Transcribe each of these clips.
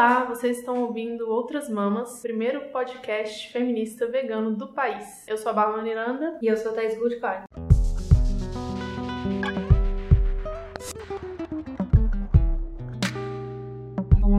Olá, vocês estão ouvindo Outras Mamas, primeiro podcast feminista vegano do país. Eu sou a Bárbara Miranda. E eu sou a Thais Goodcar.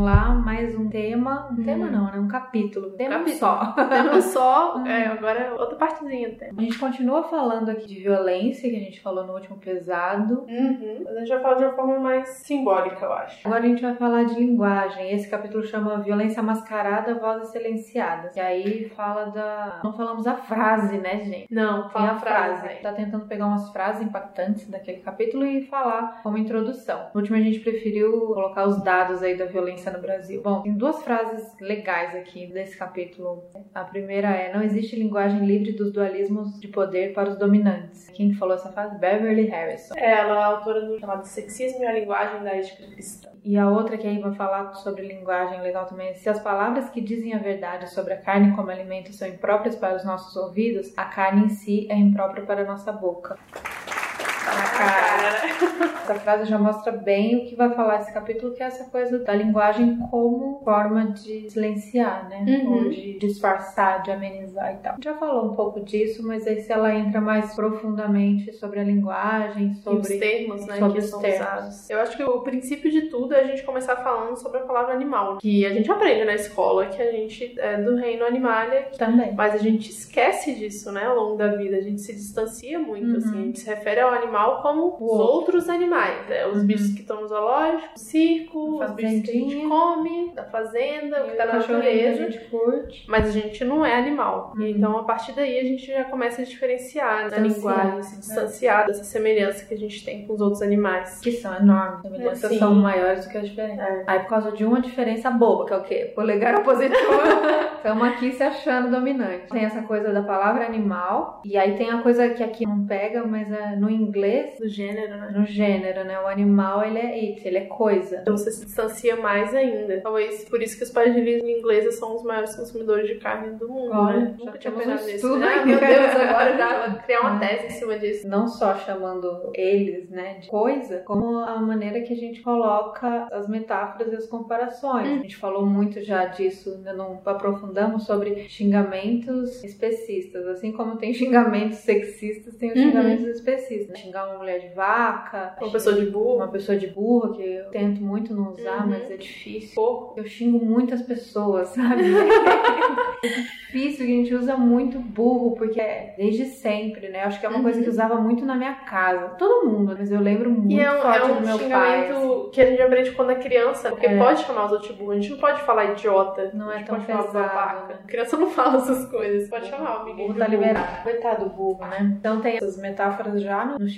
Vamos lá, mais um tema. Um tema Uhum. não, né? Um capítulo. Tema Capítulo. só. Tema só, é, agora é outra partezinha do tema. A gente continua falando aqui de violência, que a gente falou no último pesado. Uhum. Mas a gente vai falar de uma forma mais simbólica, eu acho. Agora a gente vai falar de linguagem. Esse capítulo chama Violência Mascarada, Vozes Silenciadas. E aí fala da. Não falamos a frase, né, gente? Não, Tem fala a frase. aí. Tá tentando pegar umas frases impactantes daquele capítulo e falar como introdução. No último a gente preferiu colocar os dados aí da violência no Brasil. Bom, tem duas frases legais aqui desse capítulo. A primeira é: não existe linguagem livre dos dualismos de poder para os dominantes. Quem falou essa frase? Beverly Harrison. Ela é autora do chamado Sexismo e a Linguagem da Ética Cristã. E a outra que aí vai falar sobre linguagem legal também é se as palavras que dizem a verdade sobre a carne como alimento são impróprias para os nossos ouvidos, a carne em si é imprópria para a nossa boca. Cara. Essa frase já mostra bem o que vai falar esse capítulo, que é essa coisa da linguagem como forma de silenciar, né? Uhum. Ou de disfarçar, de amenizar e tal. Já falou um pouco disso, mas aí se ela entra mais profundamente sobre a linguagem, E os sobre termos, né, sobre que os são termos. usados. Eu acho que o princípio de tudo é a gente começar falando sobre a palavra animal, que a gente aprende na escola, que a gente é do reino animalia, também. Mas a gente esquece disso, né, ao longo da vida. A gente se distancia muito, Uhum. assim. A gente se refere ao animal como O os outro. outros animais. né? Os Uhum. bichos que estão no zoológico, no circo, os bichos que a gente fazendinha. come, da fazenda, o que tá na que a natureza. gente curte. Mas a gente não é animal. Uhum. Então, a partir daí, a gente já começa a diferenciar na Distanciar. linguagem, se distanciar dessa semelhança que a gente tem com os outros animais. Que são enormes. As semelhanças Sim. são maiores do que as diferenças. É. Aí, por causa de uma diferença boba, que é o quê? Polegar opositivo. Estamos aqui se achando dominante. Tem essa coisa da palavra animal. E aí tem a coisa que aqui não pega, mas é no inglês, Do gênero, né? no gênero, né? O animal, ele é it, ele é coisa. Então você se distancia mais ainda. Talvez por isso que os países de língua inglesa são os maiores consumidores de carne do mundo, Olha, né? já Nunca tinha pensado um nisso. Ah, meu Deus, agora já vou criar uma É. tese em cima disso. Não só chamando eles, né, de coisa, como a maneira que a gente coloca as metáforas e as comparações. Hum. A gente falou muito já disso, ainda não aprofundamos sobre xingamentos especistas. Assim como tem xingamentos sexistas, tem os Uhum. xingamentos especistas. né? Xingar uma mulher de vaca, Uma pessoa de burro. uma pessoa de burra, que eu tento muito não usar, Uhum. mas é difícil. Porco. Eu xingo muitas pessoas, sabe? é difícil que a gente usa muito burro, porque é desde sempre, né? Eu acho que é uma Uhum. coisa que eu usava muito na minha casa. Todo mundo, mas eu lembro muito E é um, forte é um do meu pai. xingamento assim. que a gente aprende quando é criança, porque É. pode chamar os outros de burro. A gente não pode falar idiota. Não a é tão pode falar pesado, babaca. né? Criança não fala essas coisas. Pode chamar o O amiguinho burro tá burro. liberado. Coitado do burro, né? Então tem essas metáforas já no- nos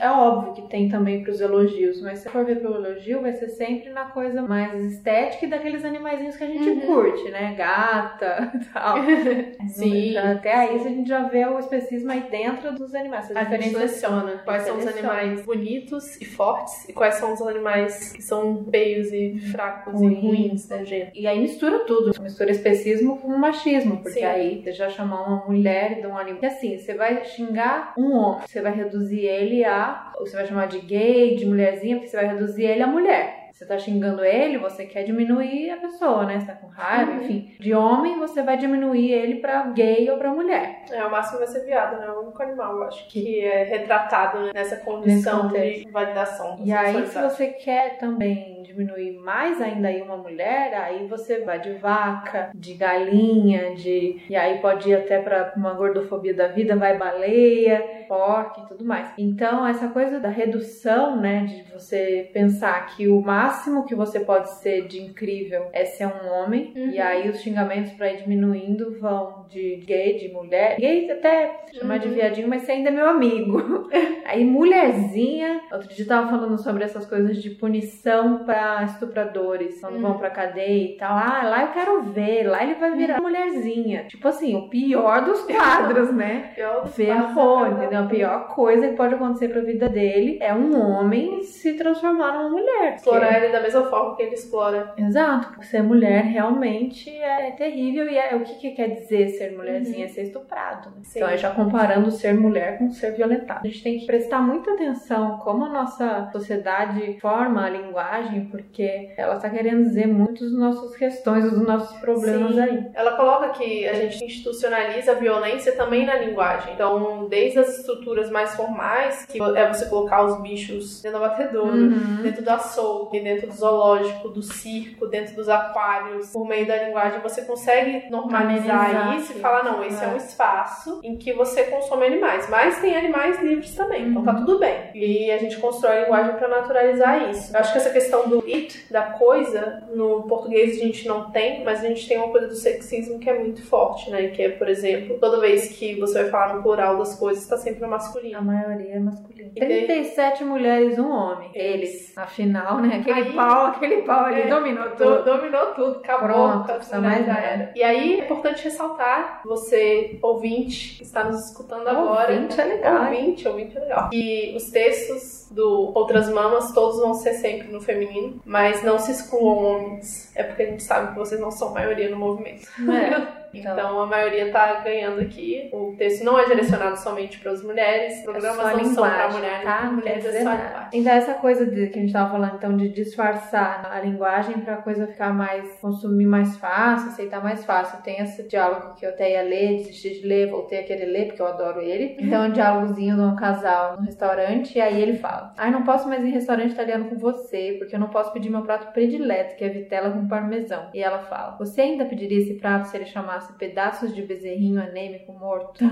É óbvio que tem também pros elogios, mas se for ver pro elogio, vai ser sempre na coisa mais estética e daqueles animaizinhos que a gente Uhum. curte, né? Gata e tal. Sim. Então, Até aí a gente já vê o especismo aí dentro dos animais. A gente seleciona quais são os animais bonitos e fortes e quais são os animais que são feios e fracos Ruim. e ruins, né, gente? E aí mistura tudo. Mistura especismo com machismo. Porque Sim. aí você já chamar uma mulher de um animal. Porque assim, você vai xingar um homem. Você vai reduzir ele a. Ou você vai chamar de gay, de mulherzinha, porque você vai reduzir ele a mulher. Você tá xingando ele, você quer diminuir a pessoa, né? Você tá com raiva, Uhum. enfim. De homem, você vai diminuir ele pra gay ou pra mulher. É, o máximo vai ser viado, né? O único animal, eu acho, que é retratado né, nessa condição de validação. da E aí, se você quer também diminuir mais ainda aí uma mulher, aí você vai de vaca, de galinha, de. E aí pode ir até pra uma gordofobia da vida, vai baleia, e tudo mais. Então, essa coisa da redução, né, de você pensar que o máximo que você pode ser de incrível é ser um homem, Uhum. e aí os xingamentos pra ir diminuindo vão de gay, de mulher. Gay até chamar de Uhum. viadinho, mas você ainda é meu amigo. Aí mulherzinha, outro dia eu tava falando sobre essas coisas de punição pra estupradores, quando Uhum. vão pra cadeia e tal. Ah, lá eu quero ver, lá ele vai virar mulherzinha. Tipo assim, o pior dos quadros, né? Eu Ferrou, entendeu? A pior coisa que pode acontecer pra vida dele é um homem se transformar numa mulher. Explorar ele da mesma forma que ele explora. Exato, porque ser mulher realmente é terrível e é o que, que quer dizer ser mulherzinha? É ser estuprado. Né? Uhum. Então é já comparando ser mulher com ser violentado. A gente tem que prestar muita atenção como a nossa sociedade forma a linguagem, porque ela tá querendo dizer muitas das nossas questões, dos nossos problemas Sim. aí. Ela coloca que a gente institucionaliza a violência também na linguagem. Então, desde as estruturas mais formais, que é você colocar os bichos dentro do batedouro, Uhum. dentro do açougue, dentro do zoológico, do circo, dentro dos aquários, por meio da linguagem, você consegue normalizar Amenizar, isso e sim. falar, não, esse é. É. um espaço em que você consome animais. Mas tem animais livres também, então tá Uhum. tudo bem. E a gente constrói a linguagem para naturalizar isso. Eu acho que essa questão do it, da coisa, no português a gente não tem, mas a gente tem uma coisa do sexismo que é muito forte, né? Que é, por exemplo, toda vez que você vai falar no plural das coisas, tá sempre no masculino. A maioria é masculina. E tem- 37 mulheres, um homem. Eles. Afinal, né? Aquele Aí- pau, aquele pau ali É, dominou Do- tudo. dominou tudo, acabou. Pronto, tá mais nada. era. E aí é importante ressaltar, você, ouvinte, que está nos escutando agora. Ouvinte é legal? Ouvinte, ouvinte é legal. E os textos do Outras Mamas, todos vão ser sempre no feminino, mas não se excluam homens. É porque a gente sabe que vocês não são maioria no movimento. É. Então a maioria tá ganhando aqui. O texto não é direcionado somente para as mulheres, programas É só não são para mulheres, tá? Mulheres é só nada. linguagem. Então, essa coisa de, que a gente tava falando, então, de disfarçar a linguagem pra coisa ficar mais, consumir mais fácil, aceitar mais fácil. Tem esse diálogo que eu até ia ler, desisti de ler, voltei a querer ler, porque eu adoro ele. Então, é um diálogozinho de um casal no restaurante, e aí ele fala: Ai, não posso mais ir em restaurante italiano com você, porque eu não posso pedir meu prato predileto, que é vitela com parmesão. E ela fala: Você ainda pediria esse prato se ele chamasse pedaços de bezerrinho anêmico morto?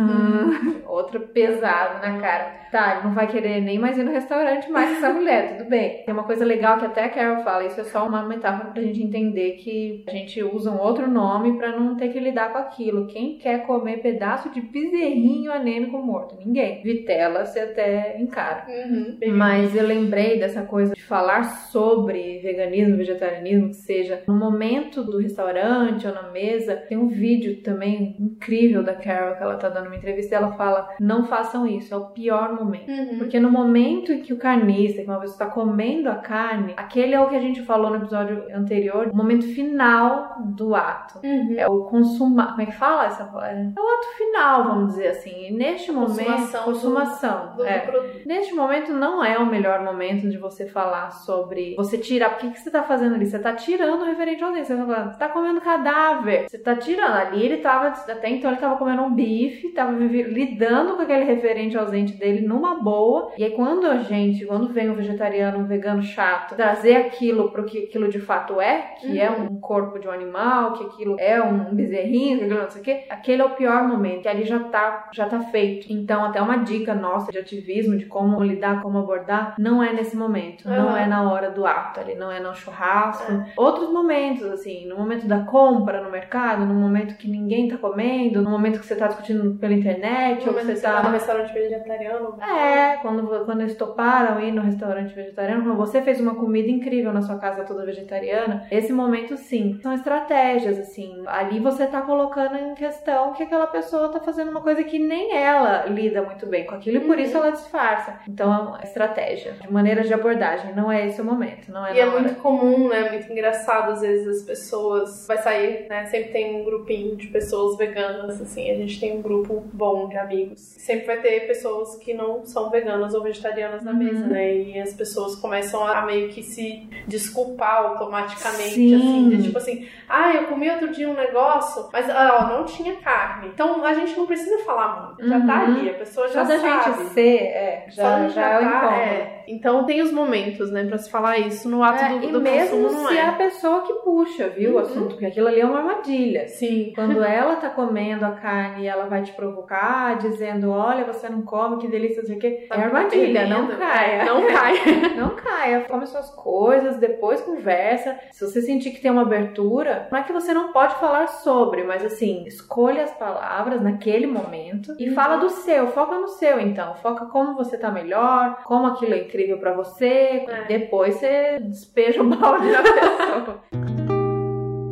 Outra pesada na cara. Tá, ele não vai querer nem mais ir no restaurante mais com essa mulher, tudo bem. Tem uma coisa legal que até a Carol fala, isso é só uma metáfora pra gente entender que a gente usa um outro nome pra não ter que lidar com aquilo. Quem quer comer pedaço de bezerrinho anêmico morto? Ninguém. Vitela você até encara. Uhum. Mas eu lembrei dessa coisa de falar sobre veganismo, vegetarianismo, que seja no momento do restaurante ou na mesa. Tem um vídeo também incrível da Carol que ela tá dando uma entrevista e ela fala: não façam isso, é o pior momento. Uhum. Porque no momento em que o carnista, que uma pessoa está comendo a carne, aquele é o que a gente falou no episódio anterior, o momento final do ato. Uhum. É o consumar. Como é que fala essa palavra? É o ato final, vamos dizer assim. E neste momento. Consumação do- Consumação. do, é. do. Neste momento não é o melhor momento de você falar sobre você tirar. Por que, que você tá fazendo ali? Você tá tirando o referente ao dente. Você tá falando, você tá comendo cadáver. Você tá tirando. Ali ele tava, até então ele tava comendo um bife, tava vivi- lidando com aquele referente ausente dele numa boa. E aí quando a gente, quando vem um vegetariano, um vegano chato, trazer aquilo pro que aquilo de fato é, que é um corpo de um animal, que aquilo é um bezerrinho, que aquilo não sei o quê, aquele é o pior momento. E ali já tá, já tá feito. Então, até uma dica nossa de ativismo, de como lidar, como abordar, não é nesse momento. Não Uhum. é na hora do ato ali, não é no churrasco. Outros momentos, assim, no momento da compra no mercado, no momento que ninguém tá comendo, no momento que você tá discutindo pela internet, ou que você você tá no tá. restaurante vegetariano. É, quando, quando eles toparam ir no restaurante vegetariano, quando você fez uma comida incrível na sua casa toda vegetariana, esse momento sim, são estratégias, assim. Ali você tá colocando em questão que aquela pessoa tá fazendo uma coisa que nem ela lida muito bem com aquilo e por Uhum. isso ela disfarça. Então é estratégia, de maneiras de abordagem, não é esse o momento, não é E é hora. muito comum, né? Muito engraçado, às vezes as pessoas. Vai sair, né? Sempre tem um grupinho de pessoas veganas, assim. A gente tem um grupo bom de amigos. Sempre vai ter pessoas que não são veganas ou vegetarianas na Uhum. mesa, né? E as pessoas começam a meio que se desculpar automaticamente, Sim. assim. De tipo assim, ah, eu comi outro dia um negócio, mas ah, ó, não tinha carne. Então a gente não precisa falar muito. Já tá Uhum. ali, a pessoa Só já da sabe. gente ser, é, Só já, de já é o tá, é. Então tem os momentos, né, pra se falar isso. No ato É, do, e do mesmo consumo se é. a pessoa que puxa, viu, o Uhum. assunto, porque aquilo ali é uma armadilha. Sim. Quando ela tá comendo a carne e ela vai te provocar, dizendo, olha, você não come, que delícia, não sei o quê. É armadilha, não caia. Não cai. Não caia, come suas coisas, depois conversa. Se você sentir que tem uma abertura, não é que você não pode falar sobre, mas assim, escolha as palavras naquele momento e Uhum. fala do seu, foca no seu então. Foca como você tá melhor, como aquilo é incrível pra você. É. Depois você despeja o balde na pessoa.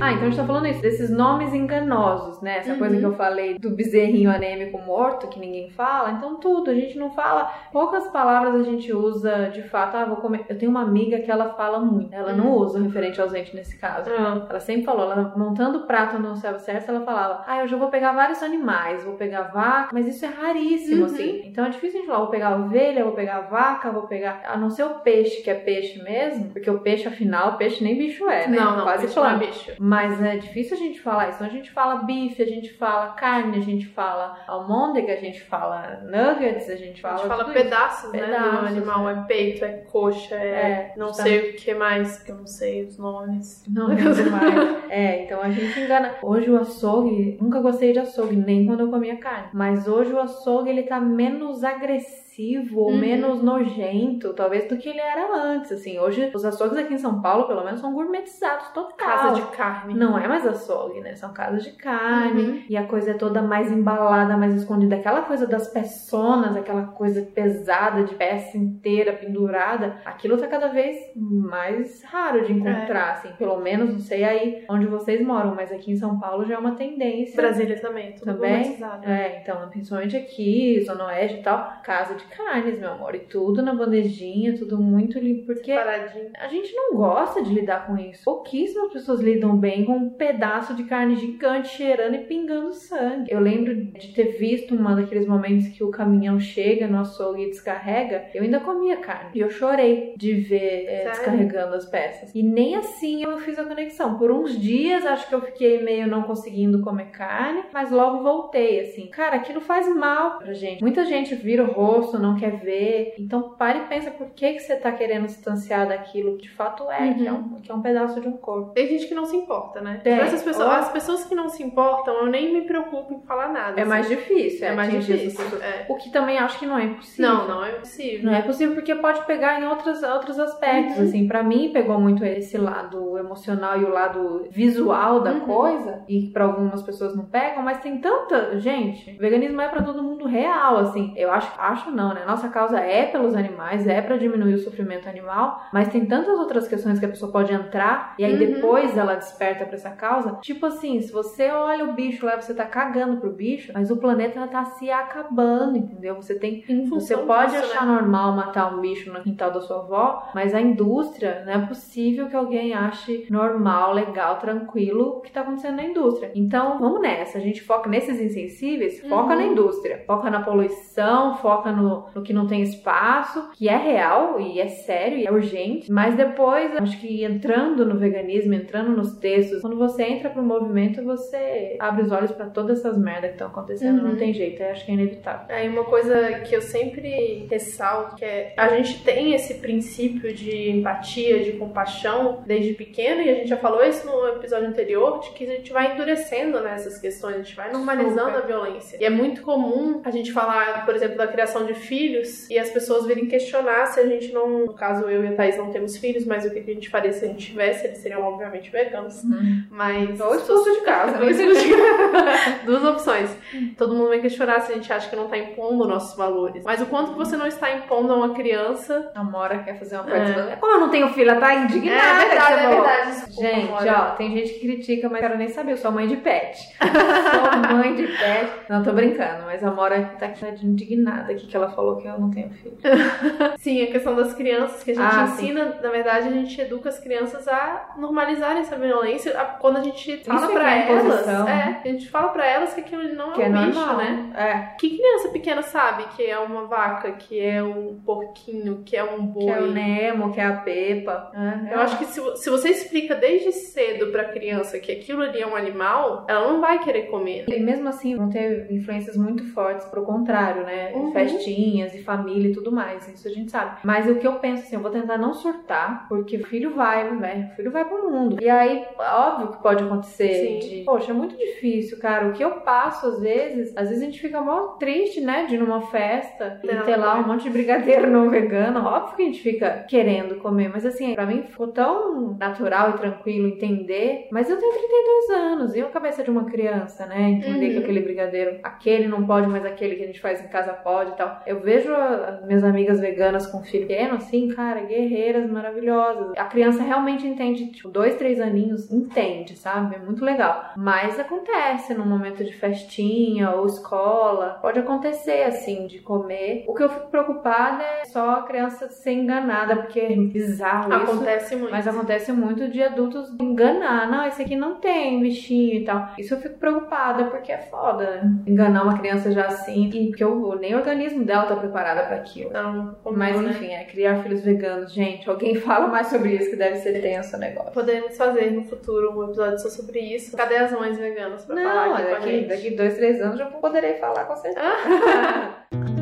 Ah, então a gente tá falando isso, desses nomes enganosos, né? Essa uhum. coisa que eu falei do bezerrinho anêmico morto, que ninguém fala. Então, tudo, a gente não fala. Poucas palavras a gente usa de fato. Ah, vou comer. Eu tenho uma amiga que ela fala muito. Ela uhum. não usa referente ausente nesse caso. Uhum. Ela sempre falou, ela montando o prato no certo, ela falava: Ah, eu vou pegar vários animais, vou pegar vaca, mas isso é raríssimo, uhum. assim. Então é difícil a gente falar, vou pegar ovelha, vou pegar vaca, vou pegar. A não ser o peixe, que é peixe mesmo, porque o peixe, afinal, peixe nem bicho é, né? Não, não quase plano. Não é bicho. Mas é difícil a gente falar isso. Então a gente fala bife, a gente fala carne, a gente fala almôndega, a gente fala nuggets, a gente fala. A gente fala pedaços, né? Pedaços, do animal. É. é peito, é coxa, é. é não sei o que mais, que eu não sei os nomes. Não lembro mais. é, então a gente engana. Hoje o açougue, nunca gostei de açougue, nem quando eu comia carne. Mas hoje o açougue ele tá menos agressivo agressivo ou uhum. menos nojento, talvez, do que ele era antes, assim. Hoje, os açougues aqui em São Paulo, pelo menos, são gourmetizados total. Casa de carne. Não é mais açougue, né? São casas de carne. Uhum. E a coisa é toda mais embalada, mais escondida. Aquela coisa das peçonas, aquela coisa pesada de peça inteira pendurada, aquilo tá cada vez mais raro de encontrar, é. assim. Pelo menos, não sei aí onde vocês moram, mas aqui em São Paulo já é uma tendência. Brasília também, tudo também. É, então, principalmente aqui, Zona Oeste e tal, casa de carnes, meu amor. E tudo na bandejinha, tudo muito limpo. Porque a gente não gosta de lidar com isso. Pouquíssimas pessoas lidam bem com um pedaço de carne gigante cheirando e pingando sangue. Eu lembro de ter visto uma daqueles momentos que o caminhão chega no açougue e descarrega. Eu ainda comia carne. E eu chorei de ver é, descarregando as peças. E nem assim eu fiz a conexão. Por uns dias acho que eu fiquei meio não conseguindo comer carne, mas logo voltei, assim. Cara, aquilo faz mal pra gente. Muita gente vira o rosto, não quer ver. Então pare e pensa por que, que você tá querendo distanciar daquilo que de fato é, uhum. que, é um, que é um pedaço de um corpo. Tem gente que não se importa, né? Tem. Essas pessoas, As pessoas que não se importam, eu nem me preocupo em falar nada. É assim. mais difícil, é, é mais difícil. É. O que também acho que não é impossível. Não, não é possível. Não é possível porque pode pegar em outros, outros aspectos. Uhum. Assim, para mim pegou muito esse lado emocional e o lado visual da uhum. coisa, e para algumas pessoas não pegam, mas tem tanta. Gente, veganismo é para todo mundo real, assim. Eu acho, acho não, né? Nossa causa é pelos animais, é para diminuir o sofrimento animal, mas tem tantas outras questões que a pessoa pode entrar e aí uhum. depois ela desperta para essa causa. Tipo assim, se você olha o bicho lá, você tá cagando pro bicho, mas o planeta tá se acabando, entendeu? Você tem. Você pode disso, achar né? normal matar um bicho no quintal da sua avó, mas a indústria, não é possível que alguém ache normal, legal, tranquilo o que tá acontecendo na indústria. Então, vamos nessa. A gente foca nesses insensíveis, foca uhum. na indústria, foca na poluição, foca no, no que não tem espaço, que é real e é sério e é urgente. Mas depois, acho que entrando no veganismo, entrando nos textos, quando você entra pro movimento, você abre os olhos para todas essas merdas que estão acontecendo. Uhum. Não tem jeito, eu acho que é inevitável. É uma coisa que eu sempre ressalto que é a gente tem esse princípio de empatia, de compaixão desde pequeno e a gente já falou isso no episódio anterior de que a gente vai endurecendo nessas questões, a gente vai normalizando Super. a violência. E é muito comum a gente falar, por exemplo, da criação de filhos e as pessoas virem questionar se a gente não. No caso, eu e a Thaís não temos filhos, mas o que a gente faria se a gente tivesse? Eles seriam, obviamente, veganos. Uhum. Mas. Ou expulso de casa. Ou expulso de casa. Duas opções. Todo mundo vai questionar se a gente acha que não tá impondo nossos valores. Mas o quanto você não está impondo a uma criança. A Mora quer fazer uma coisa. É. Como eu não tenho filha, tá indignada. É verdade, é verdade. Desculpa, gente, ó, tem gente que critica, mas eu quero nem saber. Eu sou mãe de pet. sou mãe de pet. Não, tô brincando, mas a Mora tá aqui indignada aqui que ela falou que eu não tenho filho. sim, a questão das crianças, que a gente ah, ensina, sim. na verdade, a gente educa as crianças a normalizarem essa violência. quando a gente fala Isso pra é elas. É, a gente fala pra elas que aquilo não que é um é bicho, normal. né? É. Que criança pequena sabe que é uma vaca, que é um porquinho, que é um boi? Que é o Nemo, que é a Pepa. É, eu acho que se, se você explica desde cedo pra criança que aquilo ali é um animal, ela não vai querer comer. E mesmo assim, vão ter influências muito fortes pro contrário, né? Uhum. Festinhas e família e tudo mais. Isso a gente sabe. Mas o que eu penso assim, eu vou tentar não surtar, porque o filho vai, né? O filho vai pro mundo. E aí, óbvio que pode acontecer Sim. de, poxa, é muito difícil, cara. O que eu passo às vezes, às vezes a gente fica mó triste, né? De ir numa festa não, e ter lá um monte de brigadeiro não vegano. Óbvio que a gente fica querendo comer, mas assim, pra mim ficou tão natural e tranquilo entender. Mas eu tenho 32 anos e a cabeça de uma criança, né? Entender uhum. que aquele brigadeiro, aquele não pode, mas aquele que a gente faz em casa pode e tal. Eu vejo as minhas amigas veganas com filho pequeno, assim, cara, guerreiras maravilhosas. A criança realmente entende, tipo, dois, três aninhos, entende, sabe? É muito legal. Mas acontece no momento de festinha ou escola. Pode acontecer, assim, de comer. O que eu fico preocupada é só a criança ser enganada, porque é bizarro isso. Acontece muito. Mas acontece muito de adultos enganar. Não, esse aqui não tem bichinho e tal. Isso eu fico preocupada, porque é foda, né? Enganar uma criança já assim. E porque eu, nem o organismo dela tá preparada para aquilo. Não, Mas né? enfim, é criar filhos veganos. Gente, alguém fala mais sobre isso, que deve ser tenso o negócio. Podemos fazer no futuro um episódio só sobre isso. Cadê as mães veganas pra falar Não, aqui com a daqui, daqui dois, três anos eu poderei falar com certeza.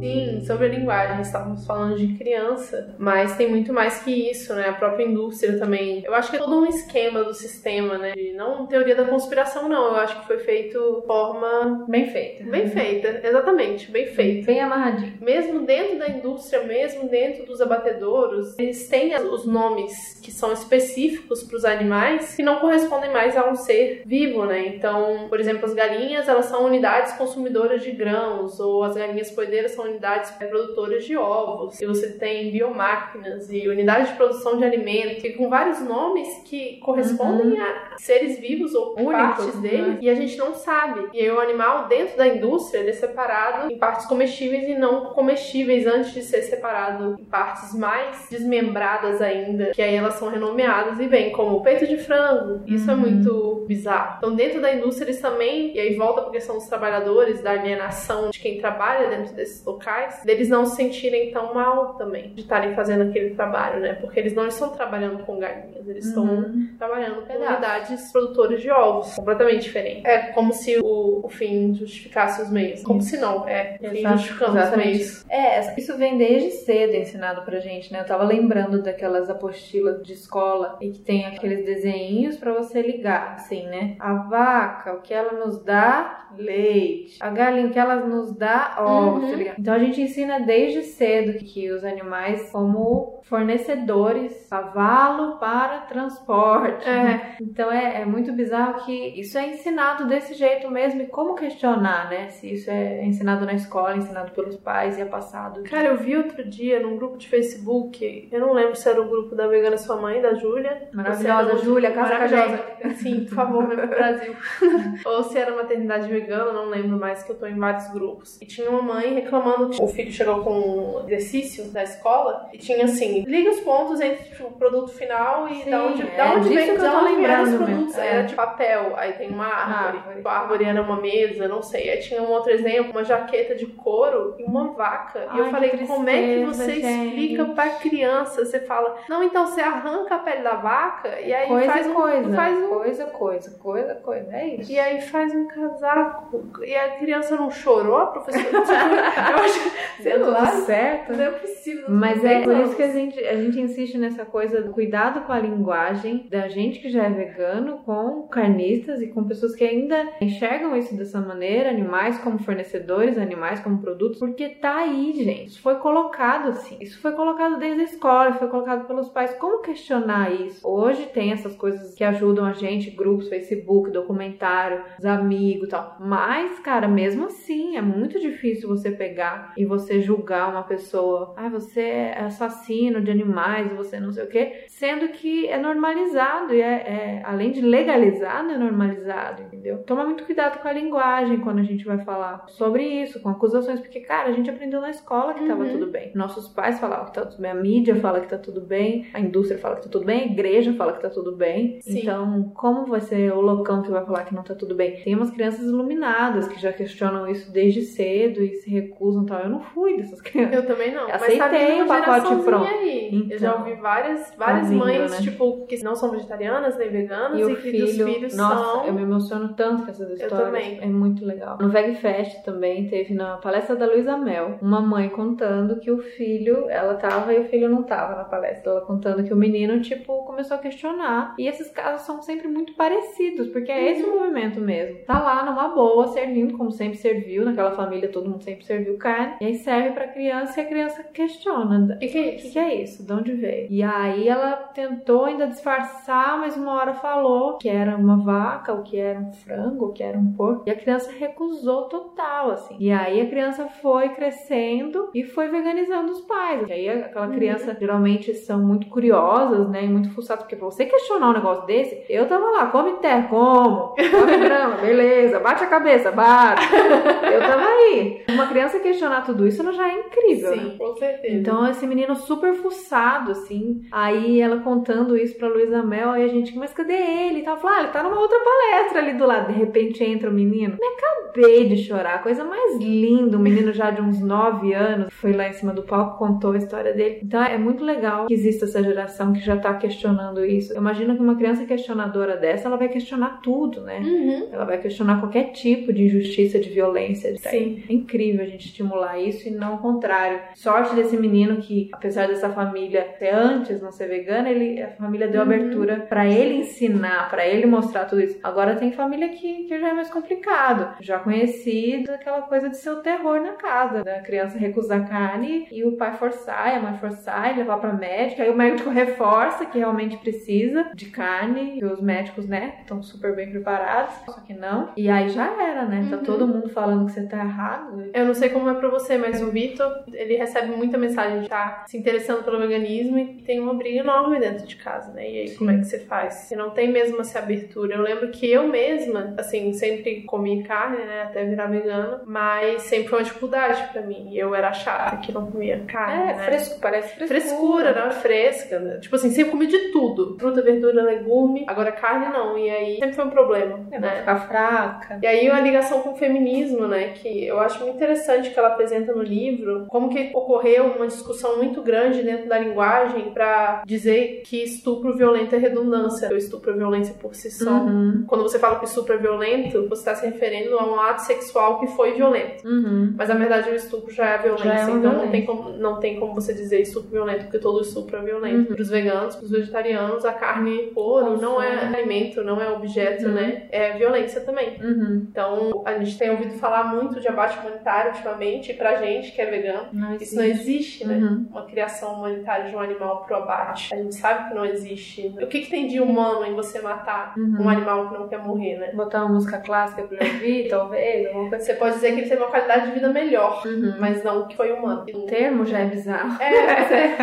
Sim, sobre a linguagem, estávamos falando de criança, mas tem muito mais que isso, né? A própria indústria também. Eu acho que é todo um esquema do sistema, né? De não teoria da conspiração, não. Eu acho que foi feito de forma Bem feito. bem feita. Exatamente, bem feito. Bem amarradinho. Mesmo dentro da indústria, mesmo dentro dos abatedouros, eles têm os nomes que são específicos para os animais que não correspondem mais a um ser vivo, né? Então, por exemplo, as galinhas, elas são unidades consumidoras de grãos, ou as galinhas poedeiras são unidades produtoras de ovos. E você tem biomáquinas e unidades de produção de alimentos, e com vários nomes que correspondem a seres vivos ou Únicos, partes né? deles, e a gente não sabe. E aí o animal, dentro da indústria, ele é separado em partes comestíveis e não comestíveis antes de ser separado em partes mais desmembradas ainda, que aí elas são renomeadas e vem como peito de frango. Isso é Uhum. muito bizarro. Então, dentro da indústria, eles também, e aí volta pra questão dos trabalhadores, da alienação de quem trabalha dentro desses locais, deles não se sentirem tão mal também de estarem fazendo aquele trabalho, né? Porque eles não estão trabalhando com galinhas, eles estão Uhum. trabalhando com unidades produtoras de ovos, completamente diferente. É como se o, o fim justificasse os meios. Como se não, é. O fim justificando os meios. É, isso vem desde cedo ensinado pra gente, né? Eu tava lembrando daquelas apostilas de escola e que tem aqueles desenhinhos pra você ligar, assim, né? A vaca, o que ela nos dá? Leite. A galinha, o que ela nos dá? Ovos, Uhum. tá ligado? Então a gente ensina desde cedo que os animais, como fornecedores, cavalo para transporte. É. Então é, é muito bizarro que isso é ensinado desse jeito mesmo. E como questionar, né? Se isso é ensinado na escola, ensinado pelos pais e é passado. Cara, eu vi outro dia num grupo de Facebook, eu não lembro se era o grupo da Vegana Sua Mãe, da Júlia. Maravilhosa, Júlia, casa Maravilhosa. Sim, por favor, vem pro Brasil. ou se era maternidade vegana, não lembro mais, que eu tô em vários grupos. E tinha uma mãe reclamando que o filho chegou com um exercício da escola e tinha assim, liga os pontos entre tipo, o produto final e Sim, da onde, é da onde vem, da onde vieram os lembrando produtos. mesmo, Era é. de papel, aí tem uma árvore. Árvore. Tipo, a árvore era uma mesa, não sei. Aí tinha um outro exemplo, uma jaqueta de couro e uma vaca. e eu Ai, falei, que como é que tristeza, você explica gente. pra criança? Você fala, não, então você arranca a pele da vaca e aí coisa, faz um, coisa, faz um coisa, coisa, coisa, coisa. É isso. e aí faz um casaco. E a criança não chorou, a professora? Tipo, eu acho, sei Deu tudo lá, certo. não é possível. Mas é por isso que a gente, a gente insiste nessa coisa do cuidado com a linguagem da gente que já é vegano, com carnistas e com pessoas que ainda enxergam isso dessa maneira, animais como fornecedores, animais como produtos, porque tá aí, gente. Isso foi colocado assim. Isso foi colocado desde a escola, foi colocado pelos pais. Como questionar isso? Hoje tem essas coisas que ajudam a gente, grupos, Facebook, documentário, os amigos e tal. Mas, cara, mesmo assim, é muito difícil você pegar e você julgar uma pessoa. Ah, você é assassino de animais, você não sei o quê. Sendo que é normalizado e é, é- além de legalizado, é normalizado, entendeu? Toma muito cuidado com a linguagem quando a gente vai falar sobre isso, com acusações, porque, cara, a gente aprendeu na escola que tava Uhum. tudo bem. Nossos pais falavam que tá tudo bem, a mídia fala que tá tudo bem, a indústria fala que tá tudo bem, a igreja fala que tá tudo bem. Sim. Então, como vai ser o loucão que vai falar que não tá tudo bem? Tem umas crianças iluminadas que já questionam isso desde cedo e se recusam e tal. Eu não fui dessas crianças. Eu também não. Mas Aceitei o pacote pronto. Aí. Eu já Então. ouvi várias, várias vindo, mães, né? tipo, que não são vegetarianas nem veganas E e, que filho, os filhos nossa, são. eu me emociono tanto com essas histórias. também. É muito legal. No VegFest também teve na palestra da Luísa Mel, uma mãe contando que o filho, ela tava e o filho não tava na palestra. Ela contando que o menino, tipo, começou a questionar. E esses casos são sempre muito parecidos, porque é esse o movimento mesmo. Tá lá numa boa, servindo como sempre serviu, naquela família todo mundo sempre serviu carne, e aí serve pra criança e a criança questiona. O que, que é isso? que, que é isso? De onde veio? E aí ela tentou ainda disfarçar, mas uma hora falou que era uma vaca, ou que era um frango, ou que era um porco. E a criança recusou total, assim. E aí a criança foi crescendo e foi veganizando os pais. E aí aquela criança geralmente são muito curiosas, né? E muito fuçadas. Porque pra você questionar um negócio desse, eu tava lá, come terra, como? Come grama, beleza. Bate a cabeça, bate. Eu tava aí. Uma criança questionar tudo isso, ela já é incrível. né? Sim, com certeza. Então, esse menino super fuçado, assim. Aí ela contando isso pra Luísa Mel, aí a gente, mas cadê ele? E tal. Falou, ah, ele tá numa outra palestra ali do lado. De repente entra o menino. Me acabei de chorar. Coisa mais linda. Um menino já de uns 9 anos. Foi lá em cima do palco, contou a história dele. Então é muito legal que exista essa geração que já tá questionando isso. Eu imagino que uma criança questionadora dessa, ela vai questionar tudo, né? Uhum. Ela vai questionar qualquer tipo de injustiça, de violência. Sim. É incrível a gente estimular isso e não o contrário. Sorte desse menino que, apesar dessa família ser antes não ser vegana, ele, a família deu Uhum. abertura pra ele ensinar, pra ele mostrar tudo isso. Agora tem família que, que já é mais complicado. Já conheci aquela coisa de ser o terror na casa, da criança recusar carne e o pai forçar, e a mãe forçar e levar pra médica. Aí o médico reforça que realmente precisa de carne, e os médicos, né, estão super bem preparados, só que não. E aí já era, né? Tá Uhum. todo mundo falando que você tá errado. Eu não sei como é pra você, mas o Vitor, ele recebe muita mensagem de estar se interessando pelo veganismo e tem uma briga enorme dentro de casa, né? E aí, como é que você faz? Você não tem mesmo essa abertura. Eu lembro que eu mesma, assim, sempre comi carne, né? Até virar vegana, mas sempre foi uma dificuldade pra mim. Eu era chata que não comia carne, É, né? fresco, parece frescura. Frescura, não é fresca. né? Tipo assim, sempre comi de tudo. Fruta, verdura, legume. Agora carne não. E aí sempre foi um problema, É, vai né? ficar fraca. E aí uma ligação com o feminismo, né? Que eu acho muito interessante que ela apresenta no livro, como que ocorreu uma discussão muito grande dentro da linguagem pra dizer que estupro violento é redundância. O estupro é violência por si só. Uhum, Quando você fala que estupro é violento, você está se referindo a um ato sexual que foi violento. uhum. Mas na verdade o estupro já é violência, Já é então não violência. tem, como, não tem como você dizer estupro violento, porque todo estupro é violento. Uhum. Para os veganos, para os vegetarianos, a carne ouro não é alimento, não é objeto, Uhum. né? É violência também. Uhum. Então, a gente tem ouvido falar muito de abate humanitário ultimamente, e pra gente que é vegano, Não isso não existe, né? Uhum. Uma criação humanitária de um animal pro abate. A gente sabe que não existe. O que, que tem de humano em você matar Uhum. um animal que não quer morrer, né? Botar uma música clássica pra ouvir, talvez, alguma coisa. Você pode dizer que ele teve uma qualidade de vida melhor, Uhum. mas não que foi humano. O termo já é bizarro. É, você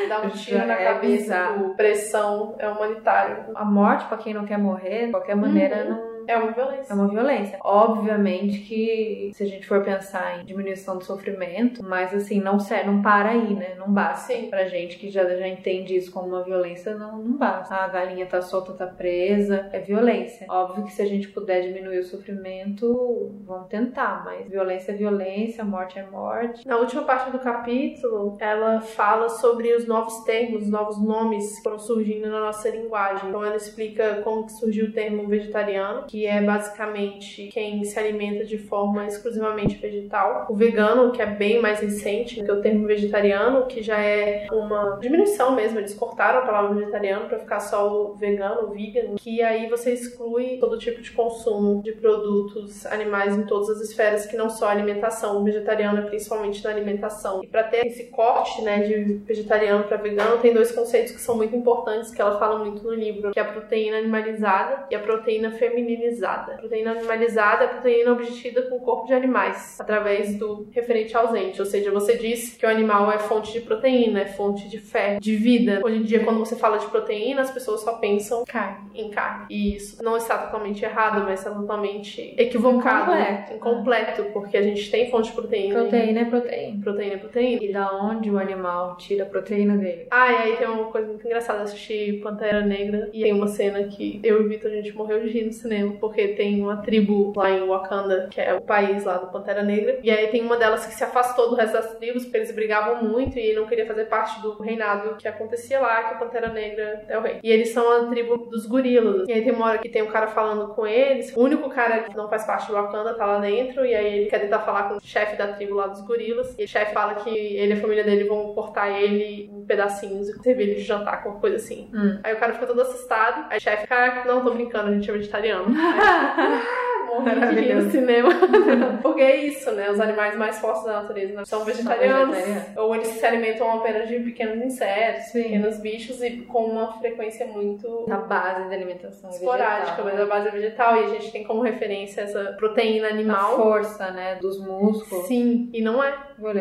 dá um tiro Já na é cabeça bizarro. pressão é humanitário. A morte, pra quem não quer morrer, de qualquer maneira, Uhum. não. É uma violência. É uma violência. Obviamente que se a gente for pensar em diminuição do sofrimento, mas assim, não serve, não para aí, né? Não basta. Sim. Pra gente que já, já entende isso como uma violência, não, não basta. A galinha tá solta, tá presa. É violência. Óbvio que se a gente puder diminuir o sofrimento, vamos tentar, mas violência é violência, morte é morte. Na última parte do capítulo, ela fala sobre os novos termos, os novos nomes que foram surgindo na nossa linguagem. Então ela explica como que surgiu o termo vegetariano, que é basicamente quem se alimenta de forma exclusivamente vegetal. O vegano, que é bem mais recente que o termo vegetariano, que já é uma diminuição mesmo. Eles cortaram a palavra vegetariano para ficar só o vegano, o vegan, que aí você exclui todo tipo de consumo de produtos animais em todas as esferas que não só a alimentação. O vegetariano é principalmente na alimentação. E para ter esse corte, né, de vegetariano para vegano, tem dois conceitos que são muito importantes que ela fala muito no livro, que é a proteína animalizada e a proteína feminilizada. A proteína animalizada é proteína obtida com o corpo de animais, através do referente ausente, ou seja, você diz que o animal é fonte de proteína, é fonte de fé, de vida. Hoje em dia, quando você fala de proteína, as pessoas só pensam Carne. em carne. E isso não está totalmente errado, mas está totalmente equivocado, Incompleto. incompleto, porque a gente tem fonte de proteína. Proteína é proteína. Proteína é proteína. E da onde o animal tira a proteína dele? Ah, e aí tem uma coisa muito engraçada. Eu assisti Pantera Negra e tem uma cena que eu e o Vitor a gente morreu de rir no cinema. Exemplo, porque tem uma tribo lá em Wakanda, que é o país lá do Pantera Negra, e aí tem uma delas que se afastou do resto das tribos porque eles brigavam muito e não queria fazer parte do reinado que acontecia lá, que o Pantera Negra é o rei. E eles são a tribo dos gorilas. E aí tem uma hora que tem um cara falando com eles, o único cara que não faz parte do Wakanda tá lá dentro, e aí ele quer tentar falar com o chefe da tribo lá dos gorilas, e o chefe fala que ele e a família dele vão cortar ele em pedacinhos e servir ele de jantar, com coisa assim. Hum. Aí o cara fica todo assustado, aí o chefe, cara, não, tô brincando, a gente é vegetariano. Morri no cinema. Porque é isso, né? Os animais mais fortes da natureza né? são vegetarianos. vegetarianos. Ou eles se alimentam apenas de pequenos insetos, Sim. pequenos bichos e com uma frequência muito A base da alimentação é esporádica, vegetal, mas né? a base é vegetal. E a gente tem como referência essa proteína A animal. força, né, dos músculos. Sim, e não é,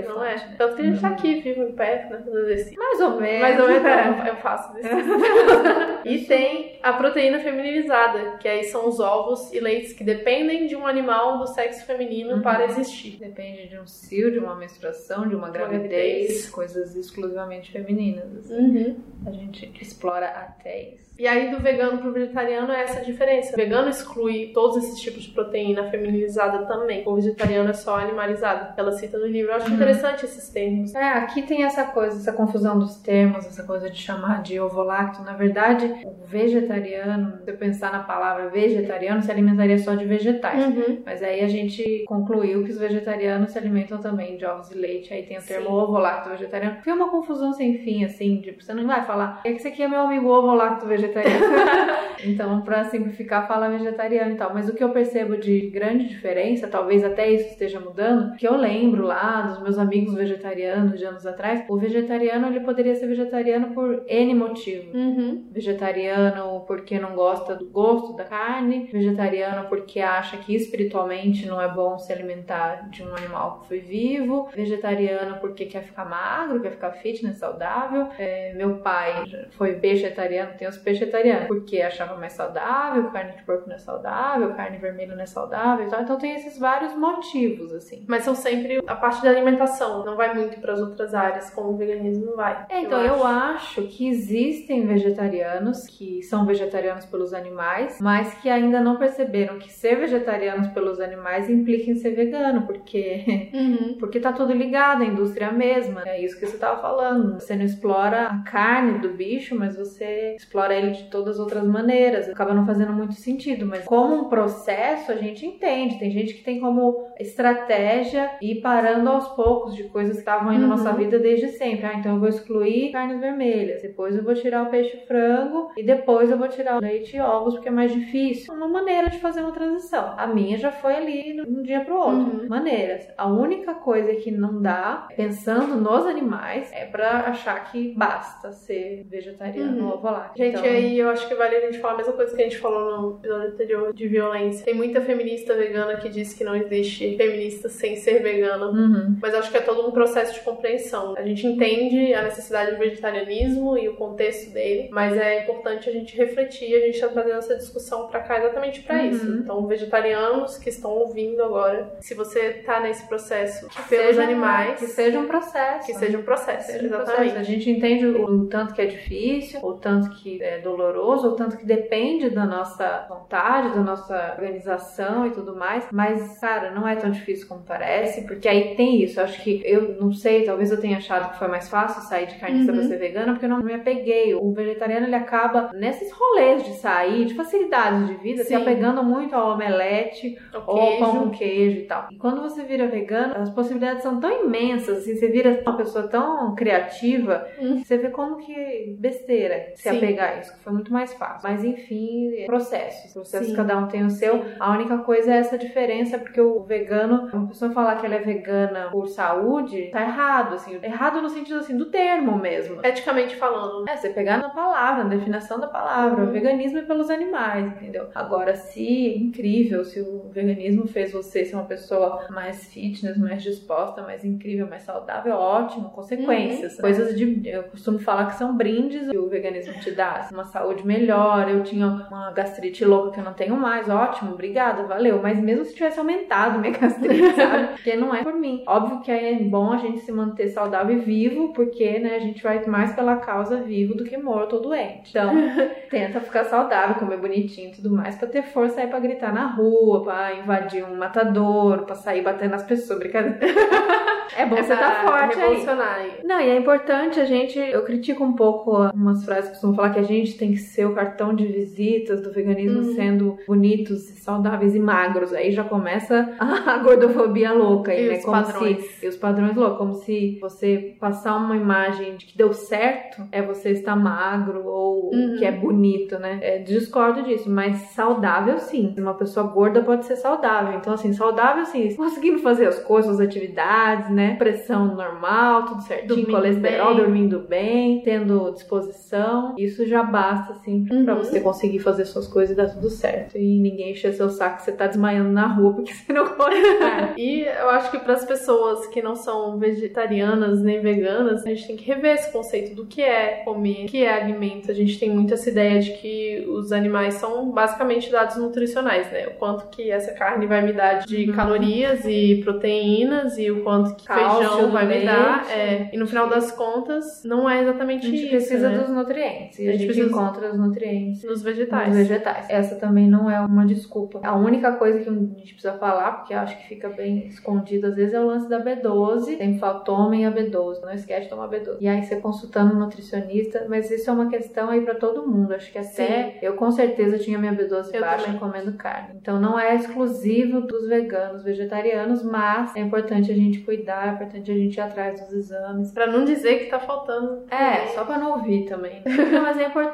Não é. né? Tanto que a gente tá aqui, vivo em pé, né? Fazendo exercício. Mais ou menos. Mas não é, eu faço isso. e tem a proteína feminilizada, que aí são os ovos e leites que dependem de um animal do sexo feminino Uhum. para existir. Depende de um cio, de uma menstruação, de uma gravidez, gravidez. coisas exclusivamente femininas. assim. Uhum. A gente explora até isso. E aí, do vegano pro vegetariano é essa a diferença. O vegano exclui todos esses tipos de proteína feminilizada também. O vegetariano é só animalizado. Ela cita no livro. Eu acho Uhum. interessante esses termos. É, aqui tem essa coisa, essa confusão dos termos, essa coisa de chamar de ovo-lacto. Na verdade, o vegetariano, se eu pensar na palavra vegetariano, se alimentaria só de vegetais. Uhum. Mas aí a gente concluiu que os vegetarianos se alimentam também de ovos e leite. Aí tem o termo Sim. ovo-lacto vegetariano. Foi uma confusão sem fim, assim, tipo, você não vai falar, é que esse aqui é meu amigo ovo-lacto vegetariano. então, pra simplificar, fala vegetariano e tal. Mas o que eu percebo de grande diferença, talvez até isso esteja mudando, que eu lembro lá dos meus amigos vegetarianos de anos atrás, o vegetariano ele poderia ser vegetariano por N motivo. Uhum. Vegetariano porque não gosta do gosto da carne, vegetariano porque acha que espiritualmente não é bom se alimentar de um animal que foi vivo, vegetariano porque quer ficar magro, quer ficar fitness, saudável. É, meu pai foi vegetariano, tem os vegetarianos, porque achava mais saudável, carne de porco não é saudável, carne vermelha não é saudável e tal. Então tem esses vários motivos, assim. Mas são sempre a parte da alimentação. Não vai muito para as outras áreas, como o veganismo vai. É, então eu acho que existem vegetarianos que são vegetarianos pelos animais, mas que ainda não perceberam que ser vegetarianos pelos animais implica em ser vegano, porque Uhum. porque tá tudo ligado, a indústria é a mesma. É isso que você tava falando. Você não explora a carne do bicho, mas você explora ele de todas as outras maneiras. Acaba não fazendo muito sentido, mas como um processo a gente entende. Tem gente que tem como estratégia ir parando aos poucos de coisas que estavam aí na Uhum. nossa vida desde sempre. Ah, então eu vou excluir carnes vermelhas, depois eu vou tirar o peixe frango e depois eu vou tirar o leite e ovos porque é mais difícil. Uma maneira de fazer uma transição. A minha já foi ali de um dia pro outro. Uhum. Maneiras. A única coisa que não dá, pensando nos animais, é pra achar que basta ser vegetariano Uhum. ou ovo-lacto. Gente, Então, aí eu acho que vale a gente falar a mesma coisa que a gente falou no episódio anterior de violência. Tem muita feminista vegana que diz que não existe feminista sem ser vegana. Uhum. Mas acho que é todo um processo de compreensão. A gente entende a necessidade do vegetarianismo e o contexto dele, mas é importante a gente refletir, a gente tá trazendo essa discussão pra cá exatamente pra Uhum. isso. Então, vegetarianos que estão ouvindo agora, se você tá nesse processo pelos Seja- animais, Que seja um processo. que seja um processo, Seja um exatamente. processo. A gente entende o, o tanto que é difícil, o tanto que é doloroso, o tanto que depende da nossa vontade, da nossa organização e tudo mais. Mas, cara, não é tão difícil como parece, porque aí tem isso. Eu acho que eu não sei, talvez eu tenha achado que foi mais fácil sair de carniça Uhum. pra ser vegana, porque eu não me apeguei. O vegetariano ele acaba nesses rolês de sair, de facilidades de vida, se Sim. apegando muito ao omelete, O ou pão com queijo. e tal. E quando você vira vegano, as possibilidades são tão imensas, assim, você vira uma pessoa tão criativa, Hum. você vê como que besteira se Sim. apegar a isso, que foi muito mais fácil. Mas enfim, processos. Processos Sim. cada um tem o seu. A única coisa é essa diferença, porque o vegano, uma pessoa falar que ela é vegana por saúde, tá errado, assim. Errado no sentido assim, do termo mesmo. Eticamente falando. É, você pegar na palavra, na definição da palavra. Uhum. O veganismo é pelos animais, entendeu? Agora, se incrível, se o veganismo fez você ser uma pessoa mais fitness, mais disposta, mais incrível, mais saudável, ótimo, consequências. Uhum. Coisas de. Eu costumo falar que são brindes que o veganismo te dá. Uma saúde melhor, eu tinha uma gastrite louca que eu não tenho mais, ótimo, obrigada, valeu. Mas mesmo se tivesse aumentado minha gastrite, sabe? Porque não é por mim. Óbvio que é bom a gente se manter saudável e vivo, porque né, a gente vai mais pela causa vivo do que morto ou doente. Então, tenta ficar saudável, comer bonitinho e tudo mais, pra ter força aí pra gritar na rua, pra invadir um matador, pra sair batendo nas pessoas, brincadeira. É bom É você tá forte aí. aí. Não, e é importante a gente. Eu critico um pouco umas frases que costumam falar que a gente tem que ser o cartão de visitas do veganismo Uhum. sendo bonitos, saudáveis e magros. Aí já começa a gordofobia louca aí, E né? os como padrões. se. E os padrões loucos, como se você passar uma imagem de que deu certo é você estar magro ou Uhum. que é bonito, né? É, discordo disso, mas saudável sim. Uma pessoa gorda pode ser saudável. Então, assim, saudável sim, conseguindo fazer as coisas, as atividades, né? Pressão normal, tudo certinho, Dormindo colesterol, bem. dormindo bem, tendo disposição. Isso já basta, assim, pra Uhum. você conseguir fazer suas coisas e dar tudo certo. E ninguém encher seu saco que você tá desmaiando na rua porque você não come carne. E eu acho que para as pessoas que não são vegetarianas nem veganas, a gente tem que rever esse conceito do que é comer, o que é alimento. A gente tem muito essa ideia de que os animais são basicamente dados nutricionais, né? O quanto que essa carne vai me dar de Uhum. calorias e proteínas e o quanto que Cálcio feijão vai me dar. leite. É. E no final das contas, não é A exatamente gente isso. precisa né? dos nutrientes. E a, A gente gente precisa- encontra os nutrientes Nos Nos vegetais. vegetais. Essa também não é uma desculpa. A única coisa que a gente precisa falar, porque acho que fica bem escondido às vezes, é o lance da B12. Tem que falar, tomem a B12. Não esquece de tomar B12. E aí você consultando um nutricionista, mas isso é uma questão aí pra todo mundo. Acho que até eu com certeza tinha minha B12 Eu baixa também. comendo carne. Então não é exclusivo dos veganos, vegetarianos, mas é importante a gente cuidar, é importante a gente ir atrás dos exames. Pra não dizer que tá faltando. É, só pra não ouvir também. Mas é importante,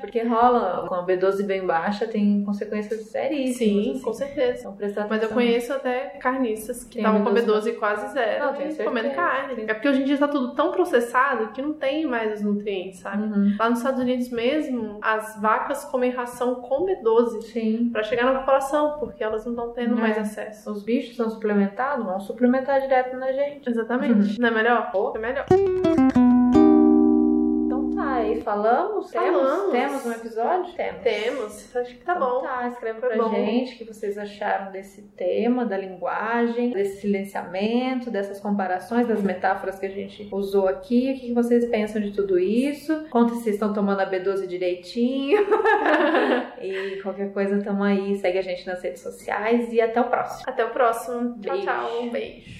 porque rola com a B12 bem baixa, tem consequências seríssimas. Sim, assim. com certeza. Então prestar Mas eu conheço até carnistas que estavam com B12 B12 quase zero Não, e comendo carne. É porque hoje em dia tá tudo tão processado que não tem mais os nutrientes, sabe? Uhum. Lá nos Estados Unidos mesmo, as vacas comem ração com B12 Sim. pra chegar na população, porque elas não estão tendo É. mais acesso. Os bichos são suplementados, vão suplementar direto na gente. Exatamente. Não é melhor? É melhor. Falamos? Falamos. Temos, temos um episódio? Temos. Temos. Acho que tá Então bom. Tá, escreve pra bom. gente o que vocês acharam desse tema, da linguagem, desse silenciamento, dessas comparações, das metáforas que a gente usou aqui. O que vocês pensam de tudo isso? Conta se vocês estão tomando a B12 direitinho. e qualquer coisa, tamo aí. Segue a gente nas redes sociais e até o próximo. Até o próximo. Tchau, Beijo. tchau. Um beijo.